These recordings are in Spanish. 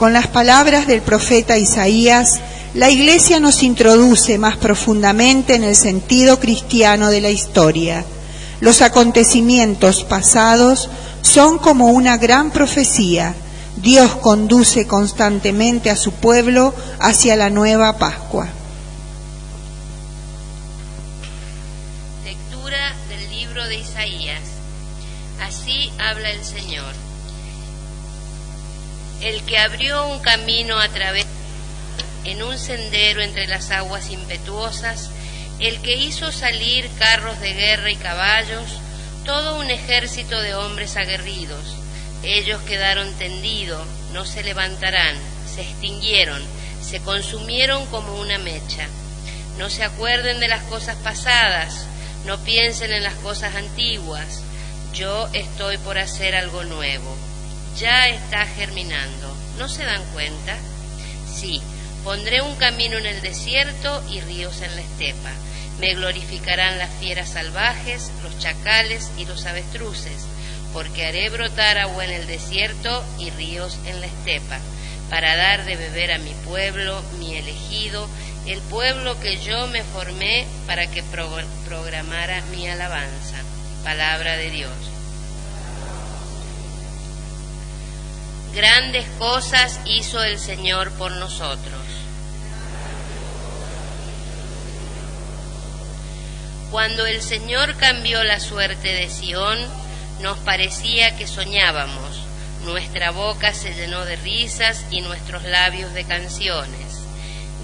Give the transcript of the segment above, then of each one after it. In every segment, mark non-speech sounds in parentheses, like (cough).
Con las palabras del profeta Isaías, la Iglesia nos introduce más profundamente en el sentido cristiano de la historia. Los acontecimientos pasados son como una gran profecía. Dios conduce constantemente a su pueblo hacia la nueva Pascua. Lectura del libro de Isaías. Así habla el Señor el que abrió un camino a través en un sendero entre las aguas impetuosas, el que hizo salir carros de guerra y caballos, todo un ejército de hombres aguerridos. Ellos quedaron tendidos, no se levantarán, se extinguieron, se consumieron como una mecha. No se acuerden de las cosas pasadas, no piensen en las cosas antiguas. Yo estoy por hacer algo nuevo ya está germinando. ¿No se dan cuenta? Sí, pondré un camino en el desierto y ríos en la estepa. Me glorificarán las fieras salvajes, los chacales y los avestruces, porque haré brotar agua en el desierto y ríos en la estepa, para dar de beber a mi pueblo, mi elegido, el pueblo que yo me formé para que programara mi alabanza. Palabra de Dios. Grandes cosas hizo el Señor por nosotros. Cuando el Señor cambió la suerte de Sión, nos parecía que soñábamos. Nuestra boca se llenó de risas y nuestros labios de canciones.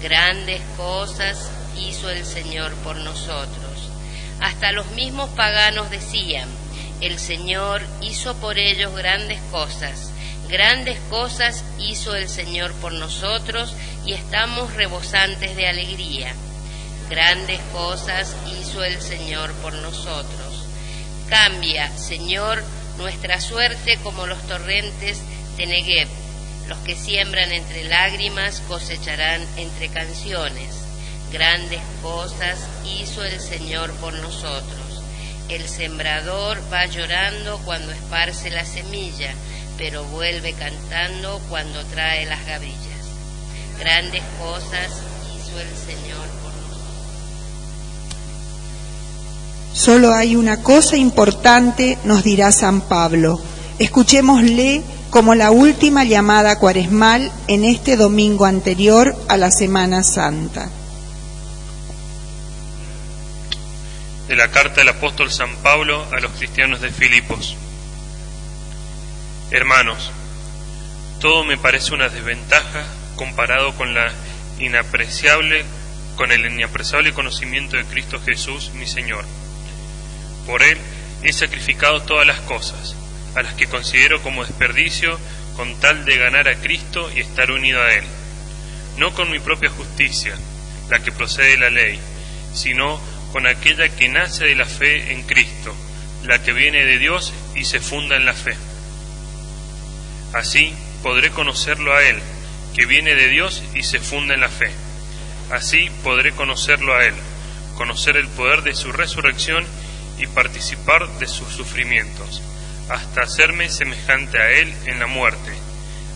Grandes cosas hizo el Señor por nosotros. Hasta los mismos paganos decían, el Señor hizo por ellos grandes cosas Grandes cosas hizo el Señor por nosotros y estamos rebosantes de alegría. Grandes cosas hizo el Señor por nosotros. Cambia, Señor, nuestra suerte como los torrentes de Negev. Los que siembran entre lágrimas cosecharán entre canciones. Grandes cosas hizo el Señor por nosotros. El sembrador va llorando cuando esparce la semilla pero vuelve cantando cuando trae las gavillas. Grandes cosas hizo el Señor por nosotros. Solo hay una cosa importante, nos dirá San Pablo. Escuchémosle como la última llamada cuaresmal en este domingo anterior a la Semana Santa. De la carta del apóstol San Pablo a los cristianos de Filipos. Hermanos, todo me parece una desventaja comparado con la inapreciable con el inapreciable conocimiento de Cristo Jesús, mi Señor. Por él he sacrificado todas las cosas, a las que considero como desperdicio con tal de ganar a Cristo y estar unido a él, no con mi propia justicia, la que procede de la ley, sino con aquella que nace de la fe en Cristo, la que viene de Dios y se funda en la fe Así podré conocerlo a Él, que viene de Dios y se funda en la fe. Así podré conocerlo a Él, conocer el poder de su resurrección y participar de sus sufrimientos, hasta hacerme semejante a Él en la muerte,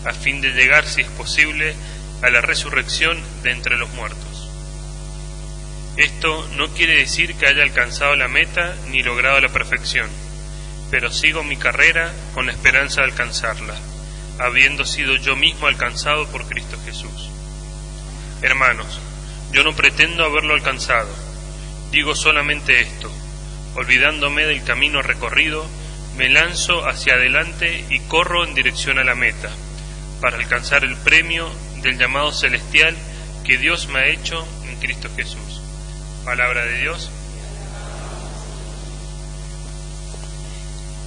a fin de llegar, si es posible, a la resurrección de entre los muertos. Esto no quiere decir que haya alcanzado la meta ni logrado la perfección, pero sigo mi carrera con la esperanza de alcanzarla habiendo sido yo mismo alcanzado por Cristo Jesús. Hermanos, yo no pretendo haberlo alcanzado, digo solamente esto, olvidándome del camino recorrido, me lanzo hacia adelante y corro en dirección a la meta, para alcanzar el premio del llamado celestial que Dios me ha hecho en Cristo Jesús. Palabra de Dios.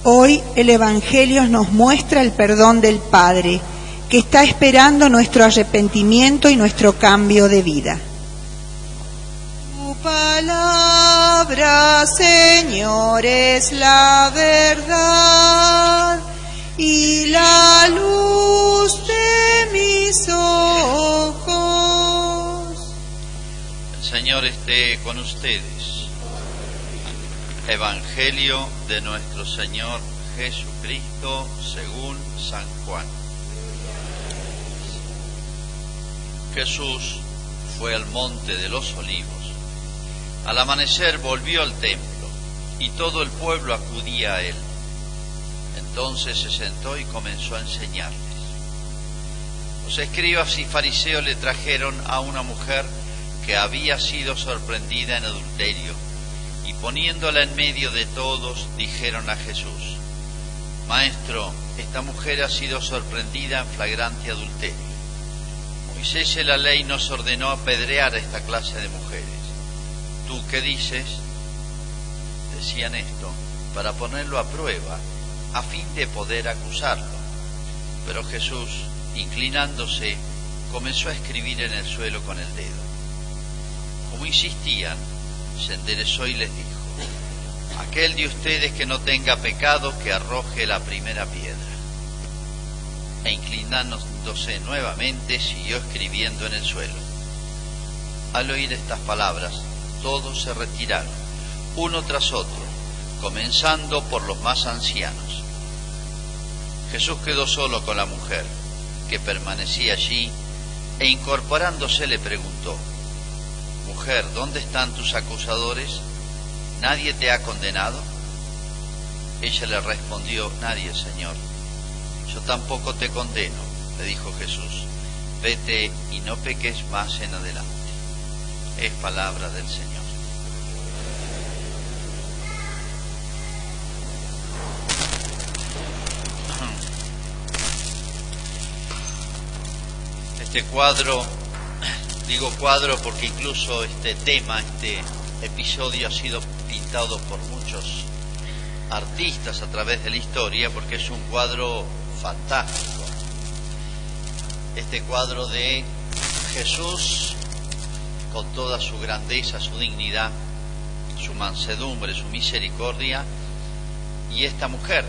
Hoy el Evangelio nos muestra el perdón del Padre, que está esperando nuestro arrepentimiento y nuestro cambio de vida. Tu palabra, Señor, es la verdad y la luz de mis ojos. El Señor esté con ustedes. Evangelio de nuestro Señor Jesucristo según San Juan. Jesús fue al monte de los olivos. Al amanecer volvió al templo y todo el pueblo acudía a él. Entonces se sentó y comenzó a enseñarles. Los escribas y fariseos le trajeron a una mujer que había sido sorprendida en adulterio poniéndola en medio de todos dijeron a Jesús, Maestro, esta mujer ha sido sorprendida en flagrante adulterio. Moisés en la ley nos ordenó apedrear a esta clase de mujeres. ¿Tú qué dices? Decían esto para ponerlo a prueba, a fin de poder acusarlo. Pero Jesús, inclinándose, comenzó a escribir en el suelo con el dedo. Como insistían, se enderezó y les dijo, aquel de ustedes que no tenga pecado, que arroje la primera piedra. E inclinándose nuevamente, siguió escribiendo en el suelo. Al oír estas palabras, todos se retiraron, uno tras otro, comenzando por los más ancianos. Jesús quedó solo con la mujer, que permanecía allí, e incorporándose le preguntó, ¿dónde están tus acusadores? ¿Nadie te ha condenado? Ella le respondió, Nadie, Señor. Yo tampoco te condeno, le dijo Jesús. Vete y no peques más en adelante. Es palabra del Señor. Este cuadro, digo cuadro porque incluso este tema, este episodio ha sido pintado por muchos artistas a través de la historia porque es un cuadro fantástico. Este cuadro de Jesús con toda su grandeza, su dignidad, su mansedumbre, su misericordia, y esta mujer,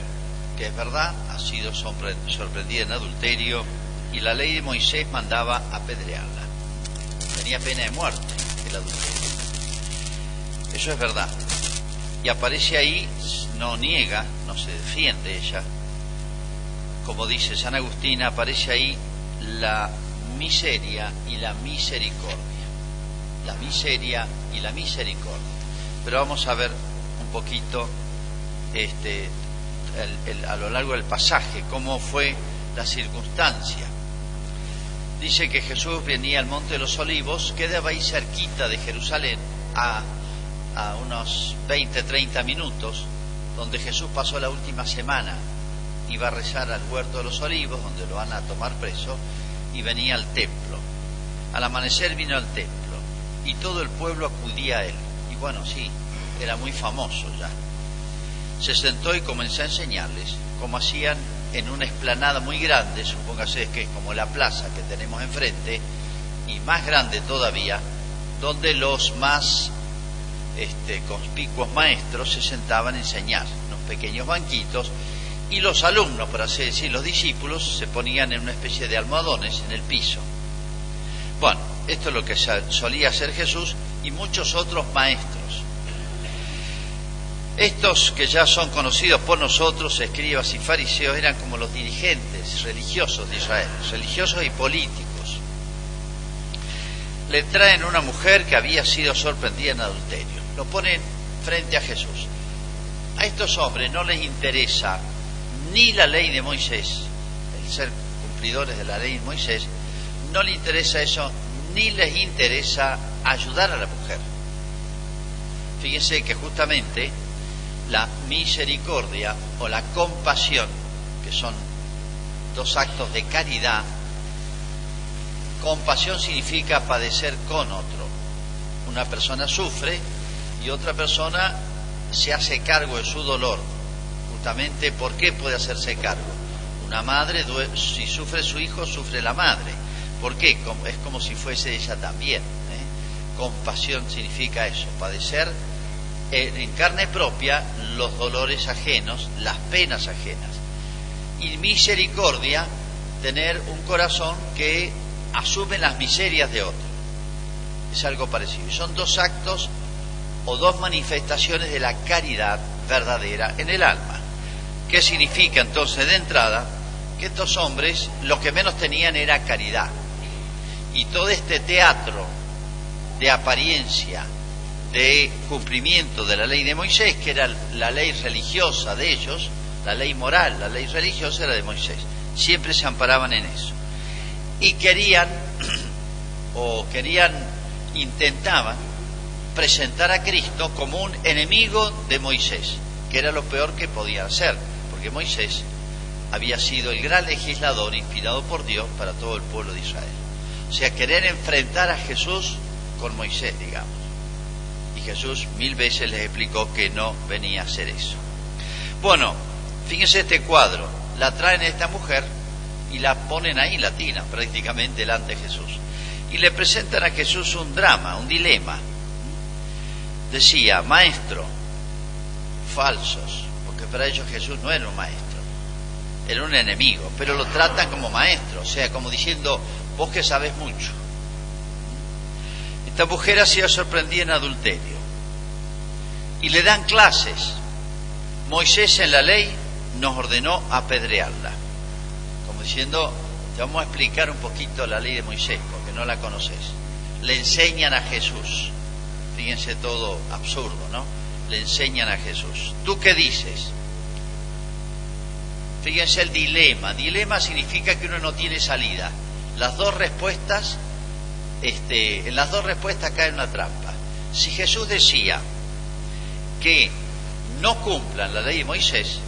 que es verdad, ha sido sorprendida en adulterio, y la ley de Moisés mandaba apedrearla. Tenía pena de muerte el adulterio. Eso es verdad. Y aparece ahí, no niega, no se defiende ella, como dice San Agustín, aparece ahí la miseria y la misericordia. La miseria y la misericordia. Pero vamos a ver un poquito este, a lo largo del pasaje cómo fue la circunstancia. Dice que Jesús venía al Monte de los Olivos, quedaba ahí cerquita de Jerusalén, a, unos 20, 30 minutos, donde Jesús pasó la última semana iba a rezar al huerto de los olivos, donde lo van a tomar preso, y venía al templo. Al amanecer vino al templo y todo el pueblo acudía a él. Y bueno, sí, era muy famoso ya. Se sentó y comenzó a enseñarles, como hacían en una explanada muy grande, supóngase que es como la plaza que tenemos enfrente, y más grande todavía, donde los más este, conspicuos maestros se sentaban a enseñar, unos pequeños banquitos, y los alumnos, por así decir, los discípulos, se ponían en una especie de almohadones en el piso. Bueno, esto es lo que solía hacer Jesús y muchos otros maestros. Estos que ya son conocidos por nosotros, escribas y fariseos, eran como los dirigentes religiosos de Israel, religiosos y políticos. Le traen una mujer que había sido sorprendida en adulterio. Lo ponen frente a Jesús. A estos hombres no les interesa ni la ley de Moisés, el ser cumplidores de la ley de Moisés, no le interesa eso, ni les interesa ayudar a la mujer. Fíjense que justamente la misericordia o la compasión, que son dos actos de caridad, compasión significa padecer con otro. Una persona sufre y otra persona se hace cargo de su dolor, ¿por qué puede hacerse cargo? Una madre, si sufre su hijo, sufre la madre. ¿Por qué? Es como si fuese ella también. ¿eh? Compasión significa eso, padecer en carne propia los dolores ajenos, las penas ajenas. Y misericordia, tener un corazón que asume las miserias de otro. Es algo parecido. son dos actos o dos manifestaciones de la caridad verdadera en el alma. ¿Qué significa entonces de entrada? Que estos hombres lo que menos tenían era caridad. Y todo este teatro de apariencia, de cumplimiento de la ley de Moisés, que era la ley religiosa de ellos, la ley moral, la ley religiosa era de Moisés. Siempre se amparaban en eso. Y querían, (clears throat) o querían, intentaban presentar a Cristo como un enemigo de Moisés, que era lo peor que podía hacer, porque Moisés había sido el gran legislador inspirado por Dios para todo el pueblo de Israel. O sea, querer enfrentar a Jesús con Moisés, digamos. Jesús mil veces les explicó que no venía a hacer eso. Bueno, fíjense este cuadro. La traen a esta mujer y la ponen ahí latina, prácticamente delante de Jesús. Y le presentan a Jesús un drama, un dilema. Decía, maestro, falsos, porque para ellos Jesús no era un maestro, era un enemigo, pero lo tratan como maestro, o sea, como diciendo, vos que sabes mucho. Esta mujer ha sido sorprendida en adulterio y le dan clases. Moisés en la ley nos ordenó apedrearla, como diciendo, te vamos a explicar un poquito la ley de Moisés, porque no la conoces. Le enseñan a Jesús, fíjense todo absurdo, ¿no? Le enseñan a Jesús. ¿Tú qué dices? Fíjense el dilema. Dilema significa que uno no tiene salida. Las dos respuestas este, en las dos respuestas cae una trampa. Si Jesús decía que no cumplan la ley de Moisés,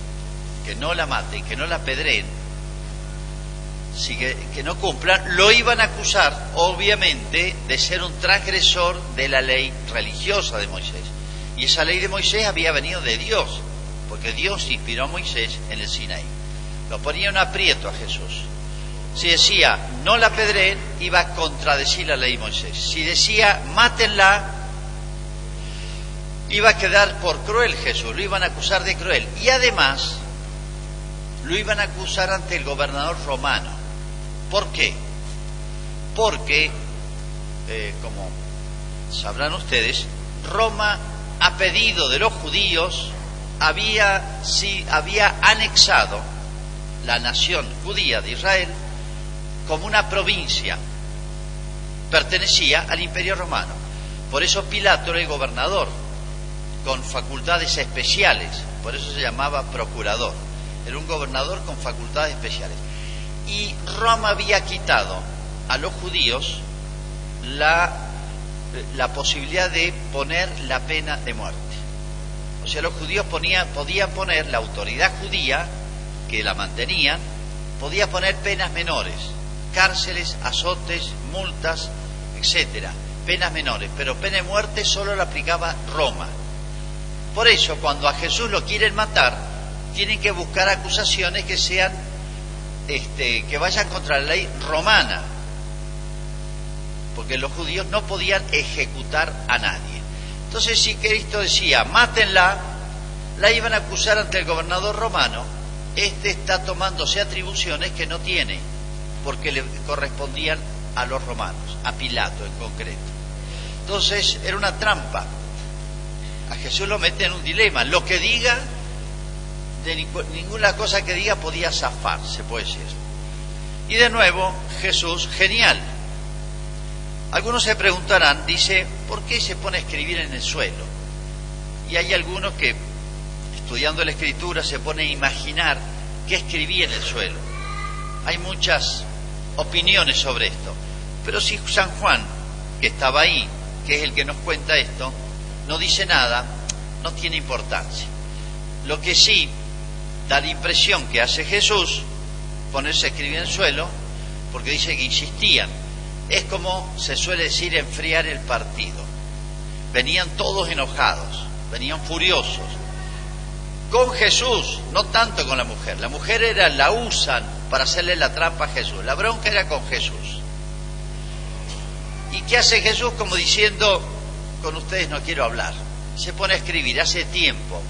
que no la maten, que no la pedreen, si que, que, no cumplan, lo iban a acusar, obviamente, de ser un transgresor de la ley religiosa de Moisés. Y esa ley de Moisés había venido de Dios, porque Dios inspiró a Moisés en el Sinaí. Lo ponía un aprieto a Jesús. Si decía, no la pedreen, iba a contradecir la ley de Moisés. Si decía, mátenla, iba a quedar por cruel Jesús, lo iban a acusar de cruel. Y además, lo iban a acusar ante el gobernador romano. ¿Por qué? Porque, eh, como sabrán ustedes, Roma, a pedido de los judíos, había, sí, había anexado la nación judía de Israel como una provincia, pertenecía al imperio romano. Por eso Pilato era el gobernador, con facultades especiales, por eso se llamaba procurador, era un gobernador con facultades especiales. Y Roma había quitado a los judíos la, posibilidad de poner la pena de muerte. O sea, los judíos ponían, podían poner, la autoridad judía, que la mantenían, podía poner penas menores, cárceles, azotes, multas, etcétera, penas menores, pero pena de muerte solo la aplicaba Roma. Por eso, cuando a Jesús lo quieren matar, tienen que buscar acusaciones que sean, este, que vayan contra la ley romana, porque los judíos no podían ejecutar a nadie. Entonces, si Cristo decía, mátenla, la iban a acusar ante el gobernador romano, este está tomándose atribuciones que no tiene porque le correspondían a los romanos, a Pilato en concreto. Entonces era una trampa. A Jesús lo mete en un dilema. Lo que diga, de ninguna cosa que diga podía zafar, se puede decir. Y de nuevo, Jesús, genial. Algunos se preguntarán, dice, ¿por qué se pone a escribir en el suelo? Y hay algunos que, estudiando la escritura, se pone a imaginar qué escribía en el suelo. Hay muchas opiniones sobre esto. Pero si San Juan, que estaba ahí, que es el que nos cuenta esto, no dice nada, no tiene importancia. Lo que sí da la impresión que hace Jesús, ponerse a escribir en el suelo, porque dice que insistían. Es como se suele decir enfriar el partido. Venían todos enojados, venían furiosos. Con Jesús, no tanto con la mujer. La mujer era, la usan para hacerle la trampa a Jesús. La bronca era con Jesús. ¿Y qué hace Jesús? Como diciendo, con ustedes no quiero hablar. Se pone a escribir hace tiempo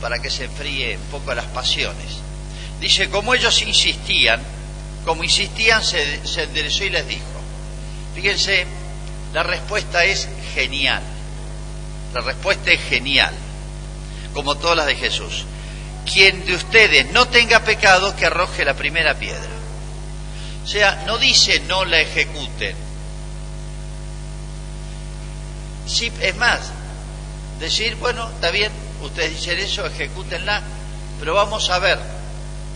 para que se enfríe un poco las pasiones. Dice, como ellos insistían, como insistían, se, se enderezó y les dijo. Fíjense, la respuesta es genial. La respuesta es genial, como todas las de Jesús quien de ustedes no tenga pecado, que arroje la primera piedra. O sea, no dice no la ejecuten, Sí, es más, decir, bueno, está bien, ustedes dicen eso, ejecútenla, pero vamos a ver,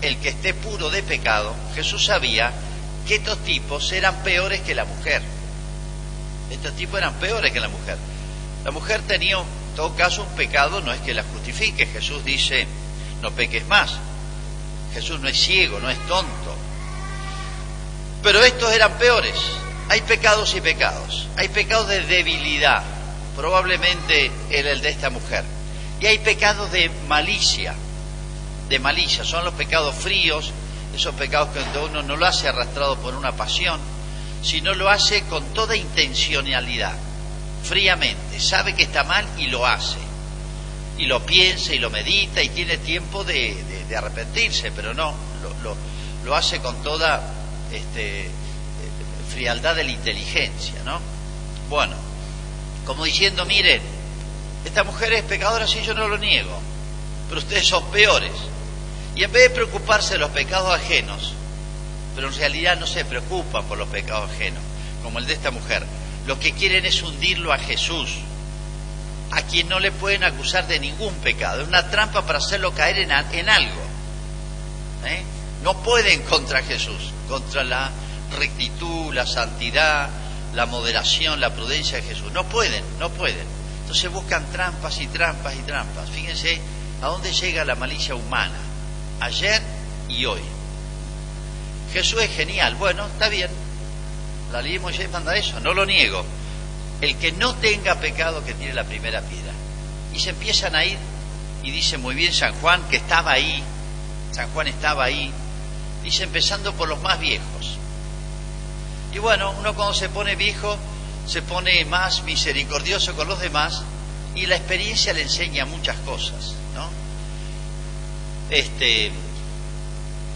el que esté puro de pecado, Jesús sabía que estos tipos eran peores que la mujer. Estos tipos eran peores que la mujer. La mujer tenía, en todo caso, un pecado, no es que la justifique. Jesús dice, no peques más. Jesús no es ciego, no es tonto. Pero estos eran peores. Hay pecados y pecados. Hay pecados de debilidad. Probablemente era el de esta mujer. Y hay pecados de malicia. De malicia. Son los pecados fríos. Esos pecados que uno no lo hace arrastrado por una pasión, sino lo hace con toda intencionalidad, fríamente. Sabe que está mal y lo hace. Y lo piensa y lo medita y tiene tiempo de, arrepentirse, pero no, lo, lo hace con toda este, frialdad de la inteligencia, ¿no? Bueno, como diciendo, miren, esta mujer es pecadora, sí, yo no lo niego, pero ustedes son peores. Y en vez de preocuparse de los pecados ajenos, pero en realidad no se preocupan por los pecados ajenos, como el de esta mujer, lo que quieren es hundirlo a Jesús, a quien no le pueden acusar de ningún pecado. Es una trampa para hacerlo caer en, algo. ¿eh? No pueden contra Jesús, contra la rectitud, la santidad, la moderación, la prudencia de Jesús. No pueden, no pueden. Entonces buscan trampas y trampas y trampas. Fíjense a dónde llega la malicia humana, ayer y hoy. Jesús es genial, bueno, está bien. La ley de Moisés manda eso, no lo niego. El que no tenga pecado que tiene la primera piedra. Y se empiezan a ir, y dice muy bien San Juan que estaba ahí, San Juan estaba ahí, dice empezando por los más viejos. Y bueno, uno cuando se pone viejo se pone más misericordioso con los demás y la experiencia le enseña muchas cosas, ¿no? Este,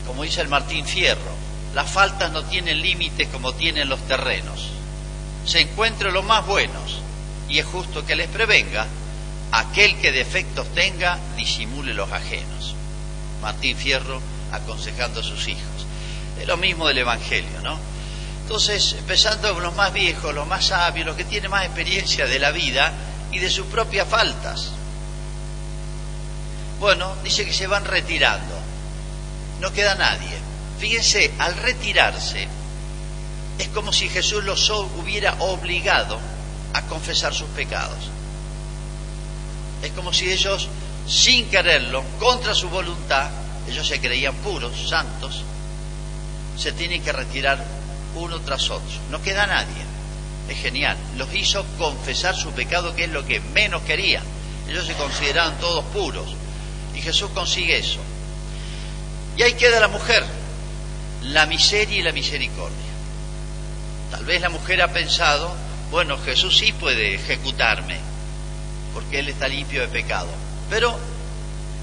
como dice el Martín Fierro, las faltas no tienen límites como tienen los terrenos. Se encuentran los más buenos y es justo que les prevenga aquel que defectos tenga disimule los ajenos. Martín Fierro aconsejando a sus hijos. Es lo mismo del Evangelio, ¿no? Entonces, empezando con los más viejos, los más sabios, los que tienen más experiencia de la vida y de sus propias faltas. Bueno, dice que se van retirando. No queda nadie. Fíjense, al retirarse, es como si Jesús los hubiera obligado a confesar sus pecados. Es como si ellos, sin quererlo, contra su voluntad, ellos se creían puros, santos, se tienen que retirar uno tras otro. No queda nadie. Es genial. Los hizo confesar su pecado, que es lo que menos querían. Ellos se consideraban todos puros. Y Jesús consigue eso. Y ahí queda la mujer, la miseria y la misericordia. Tal vez la mujer ha pensado, bueno, Jesús sí puede ejecutarme, porque Él está limpio de pecado. Pero,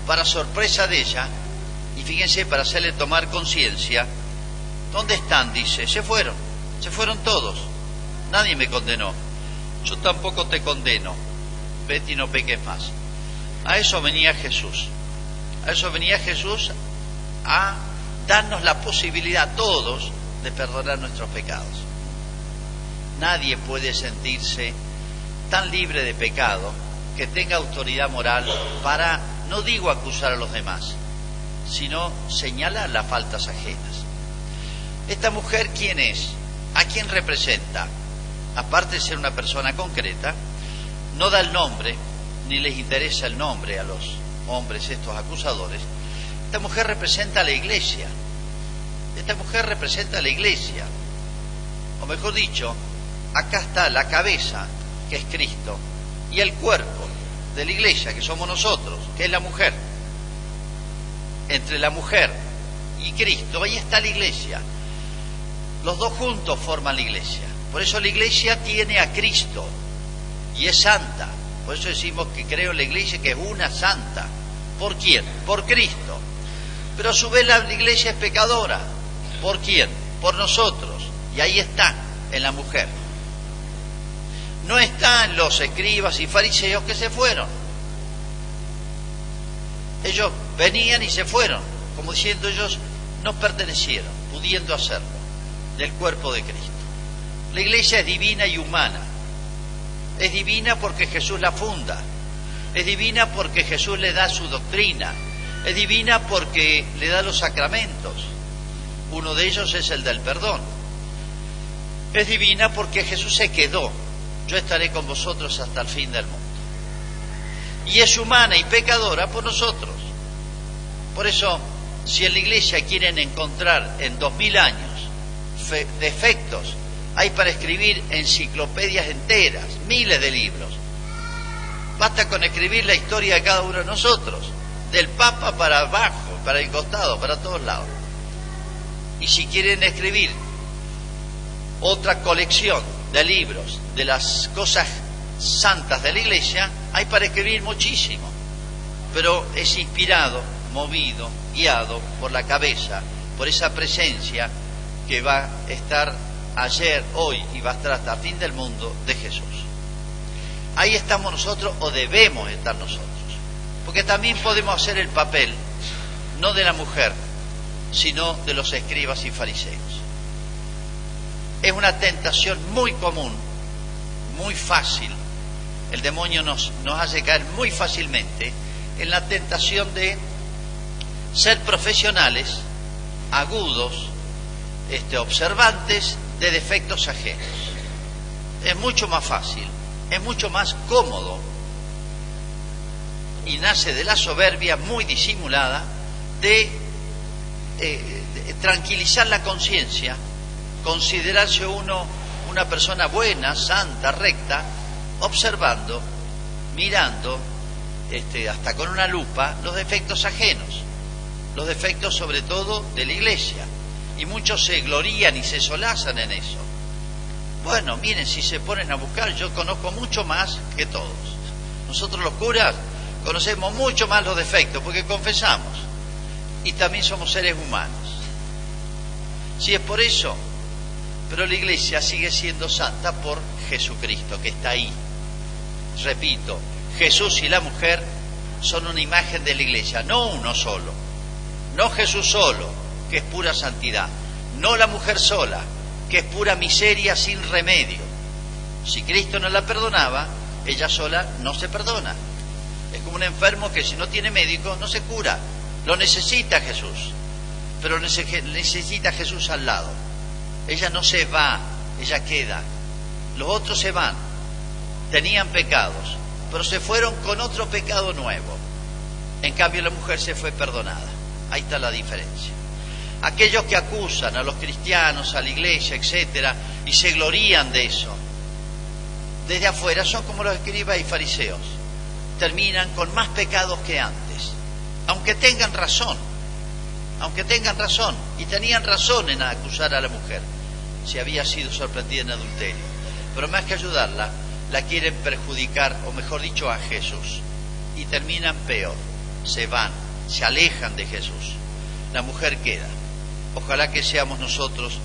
para sorpresa de ella, y fíjense, para hacerle tomar conciencia, ¿dónde están? Dice, se fueron, se fueron todos, nadie me condenó, yo tampoco te condeno, vete y no peques más. A eso venía Jesús, a eso venía Jesús a darnos la posibilidad a todos de perdonar nuestros pecados. Nadie puede sentirse tan libre de pecado que tenga autoridad moral para, no digo acusar a los demás, sino señalar las faltas ajenas. Esta mujer, ¿quién es? ¿A quién representa? Aparte de ser una persona concreta, no da el nombre, ni les interesa el nombre a los hombres, estos acusadores. Esta mujer representa a la iglesia. Esta mujer representa a la iglesia. O mejor dicho, acá está la cabeza, que es Cristo, y el cuerpo de la iglesia, que somos nosotros, que es la mujer entre la mujer y Cristo, ahí está la iglesia. Los dos juntos forman la iglesia. Por eso la iglesia tiene a Cristo y es santa. Por eso decimos que creo en la iglesia que es una santa. ¿Por quién? Por Cristo. Pero a su vez la iglesia es pecadora. ¿Por quién? Por nosotros. Y ahí está, en la mujer. No están los escribas y fariseos que se fueron. Ellos venían y se fueron, como diciendo ellos no pertenecieron, pudiendo hacerlo, del cuerpo de Cristo. La iglesia es divina y humana. Es divina porque Jesús la funda. Es divina porque Jesús le da su doctrina. Es divina porque le da los sacramentos. Uno de ellos es el del perdón. Es divina porque Jesús se quedó. Yo estaré con vosotros hasta el fin del mundo. Y es humana y pecadora por nosotros. Por eso, si en la iglesia quieren encontrar en dos mil años defectos, hay para escribir enciclopedias enteras, miles de libros. Basta con escribir la historia de cada uno de nosotros, del Papa para abajo, para el costado, para todos lados. Y si quieren escribir otra colección de libros de las cosas santas de la iglesia, hay para escribir muchísimo, pero es inspirado, movido, guiado por la cabeza, por esa presencia que va a estar ayer, hoy y va a estar hasta el fin del mundo de Jesús. Ahí estamos nosotros o debemos estar nosotros, porque también podemos hacer el papel, no de la mujer, sino de los escribas y fariseos. Es una tentación muy común, muy fácil. El demonio nos, nos hace caer muy fácilmente en la tentación de ser profesionales, agudos, este, observantes de defectos ajenos. Es mucho más fácil, es mucho más cómodo y nace de la soberbia muy disimulada de, eh, tranquilizar la conciencia, considerarse uno una persona buena, santa, recta, observando, mirando, este, hasta con una lupa, los defectos ajenos, los defectos sobre todo de la iglesia y muchos se glorían y se solazan en eso. Bueno, miren, si se ponen a buscar, yo conozco mucho más que todos. Nosotros los curas conocemos mucho más los defectos porque confesamos y también somos seres humanos. Si es por eso, pero la iglesia sigue siendo santa por Jesucristo, que está ahí. Repito, Jesús y la mujer son una imagen de la iglesia, no uno solo, no Jesús solo, que es pura santidad, no la mujer sola, que es pura miseria sin remedio. Si Cristo no la perdonaba, ella sola no se perdona. Es como un enfermo que si no tiene médico no se cura, lo necesita Jesús, pero necesita Jesús al lado. Ella no se va, ella queda. Los otros se van, tenían pecados, pero se fueron con otro pecado nuevo. En cambio la mujer se fue perdonada. Ahí está la diferencia aquellos que acusan a los cristianos, a la iglesia, etcétera, y se glorían de eso, desde afuera son como los escribas y fariseos, terminan con más pecados que antes, aunque tengan razón, aunque tengan razón, y tenían razón en acusar a la mujer, si había sido sorprendida en adulterio, pero más que ayudarla, la quieren perjudicar, o mejor dicho, a Jesús, y terminan peor, se van, se alejan de Jesús, la mujer queda. Ojalá que seamos nosotros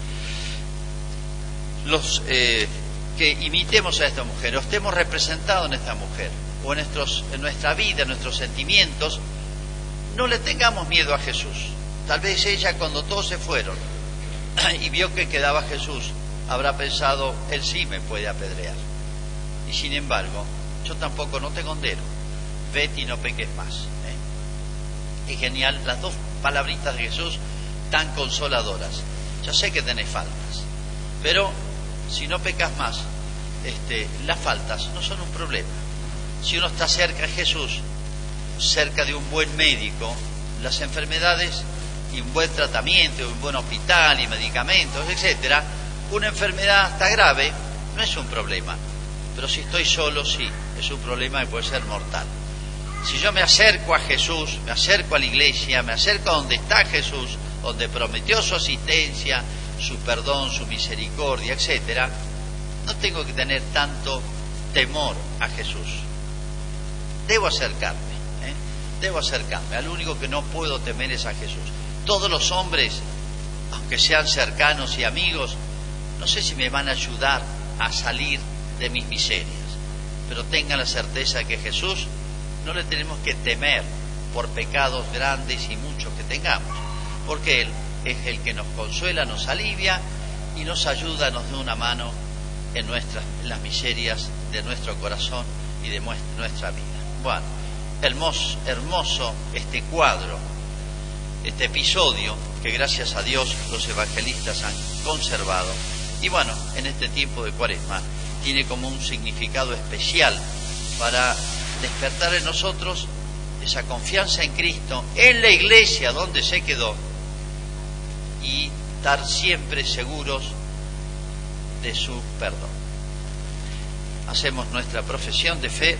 los eh, que imitemos a esta mujer, o estemos representados en esta mujer, o en, nuestra vida, en nuestros sentimientos, no le tengamos miedo a Jesús. Tal vez ella cuando todos se fueron (clears throat) y vio que quedaba Jesús, habrá pensado, él sí me puede apedrear. Y sin embargo, yo tampoco no te condeno, vete y no peques más. ¿eh? Es genial las dos palabritas de Jesús tan consoladoras. Yo sé que tenés faltas, pero si no pecas más, este, las faltas no son un problema. Si uno está cerca de Jesús, cerca de un buen médico, las enfermedades y un buen tratamiento, un buen hospital y medicamentos, etcétera, una enfermedad hasta grave no es un problema. Pero si estoy solo, sí, es un problema y puede ser mortal. Si yo me acerco a Jesús, me acerco a la iglesia, me acerco a donde está Jesús, donde prometió su asistencia, su perdón, su misericordia, etcétera, no tengo que tener tanto temor a Jesús. Debo acercarme, ¿eh? debo acercarme. Al único que no puedo temer es a Jesús. Todos los hombres, aunque sean cercanos y amigos, no sé si me van a ayudar a salir de mis miserias, pero tengan la certeza que Jesús no le tenemos que temer por pecados grandes y muchos que tengamos porque Él es el que nos consuela, nos alivia y nos ayuda, nos da una mano en, nuestras, las miserias de nuestro corazón y de nuestra vida. Bueno, hermoso, hermoso este cuadro, este episodio que gracias a Dios los evangelistas han conservado. Y bueno, en este tiempo de cuaresma tiene como un significado especial para despertar en nosotros esa confianza en Cristo, en la iglesia donde se quedó y estar siempre seguros de su perdón. Hacemos nuestra profesión de fe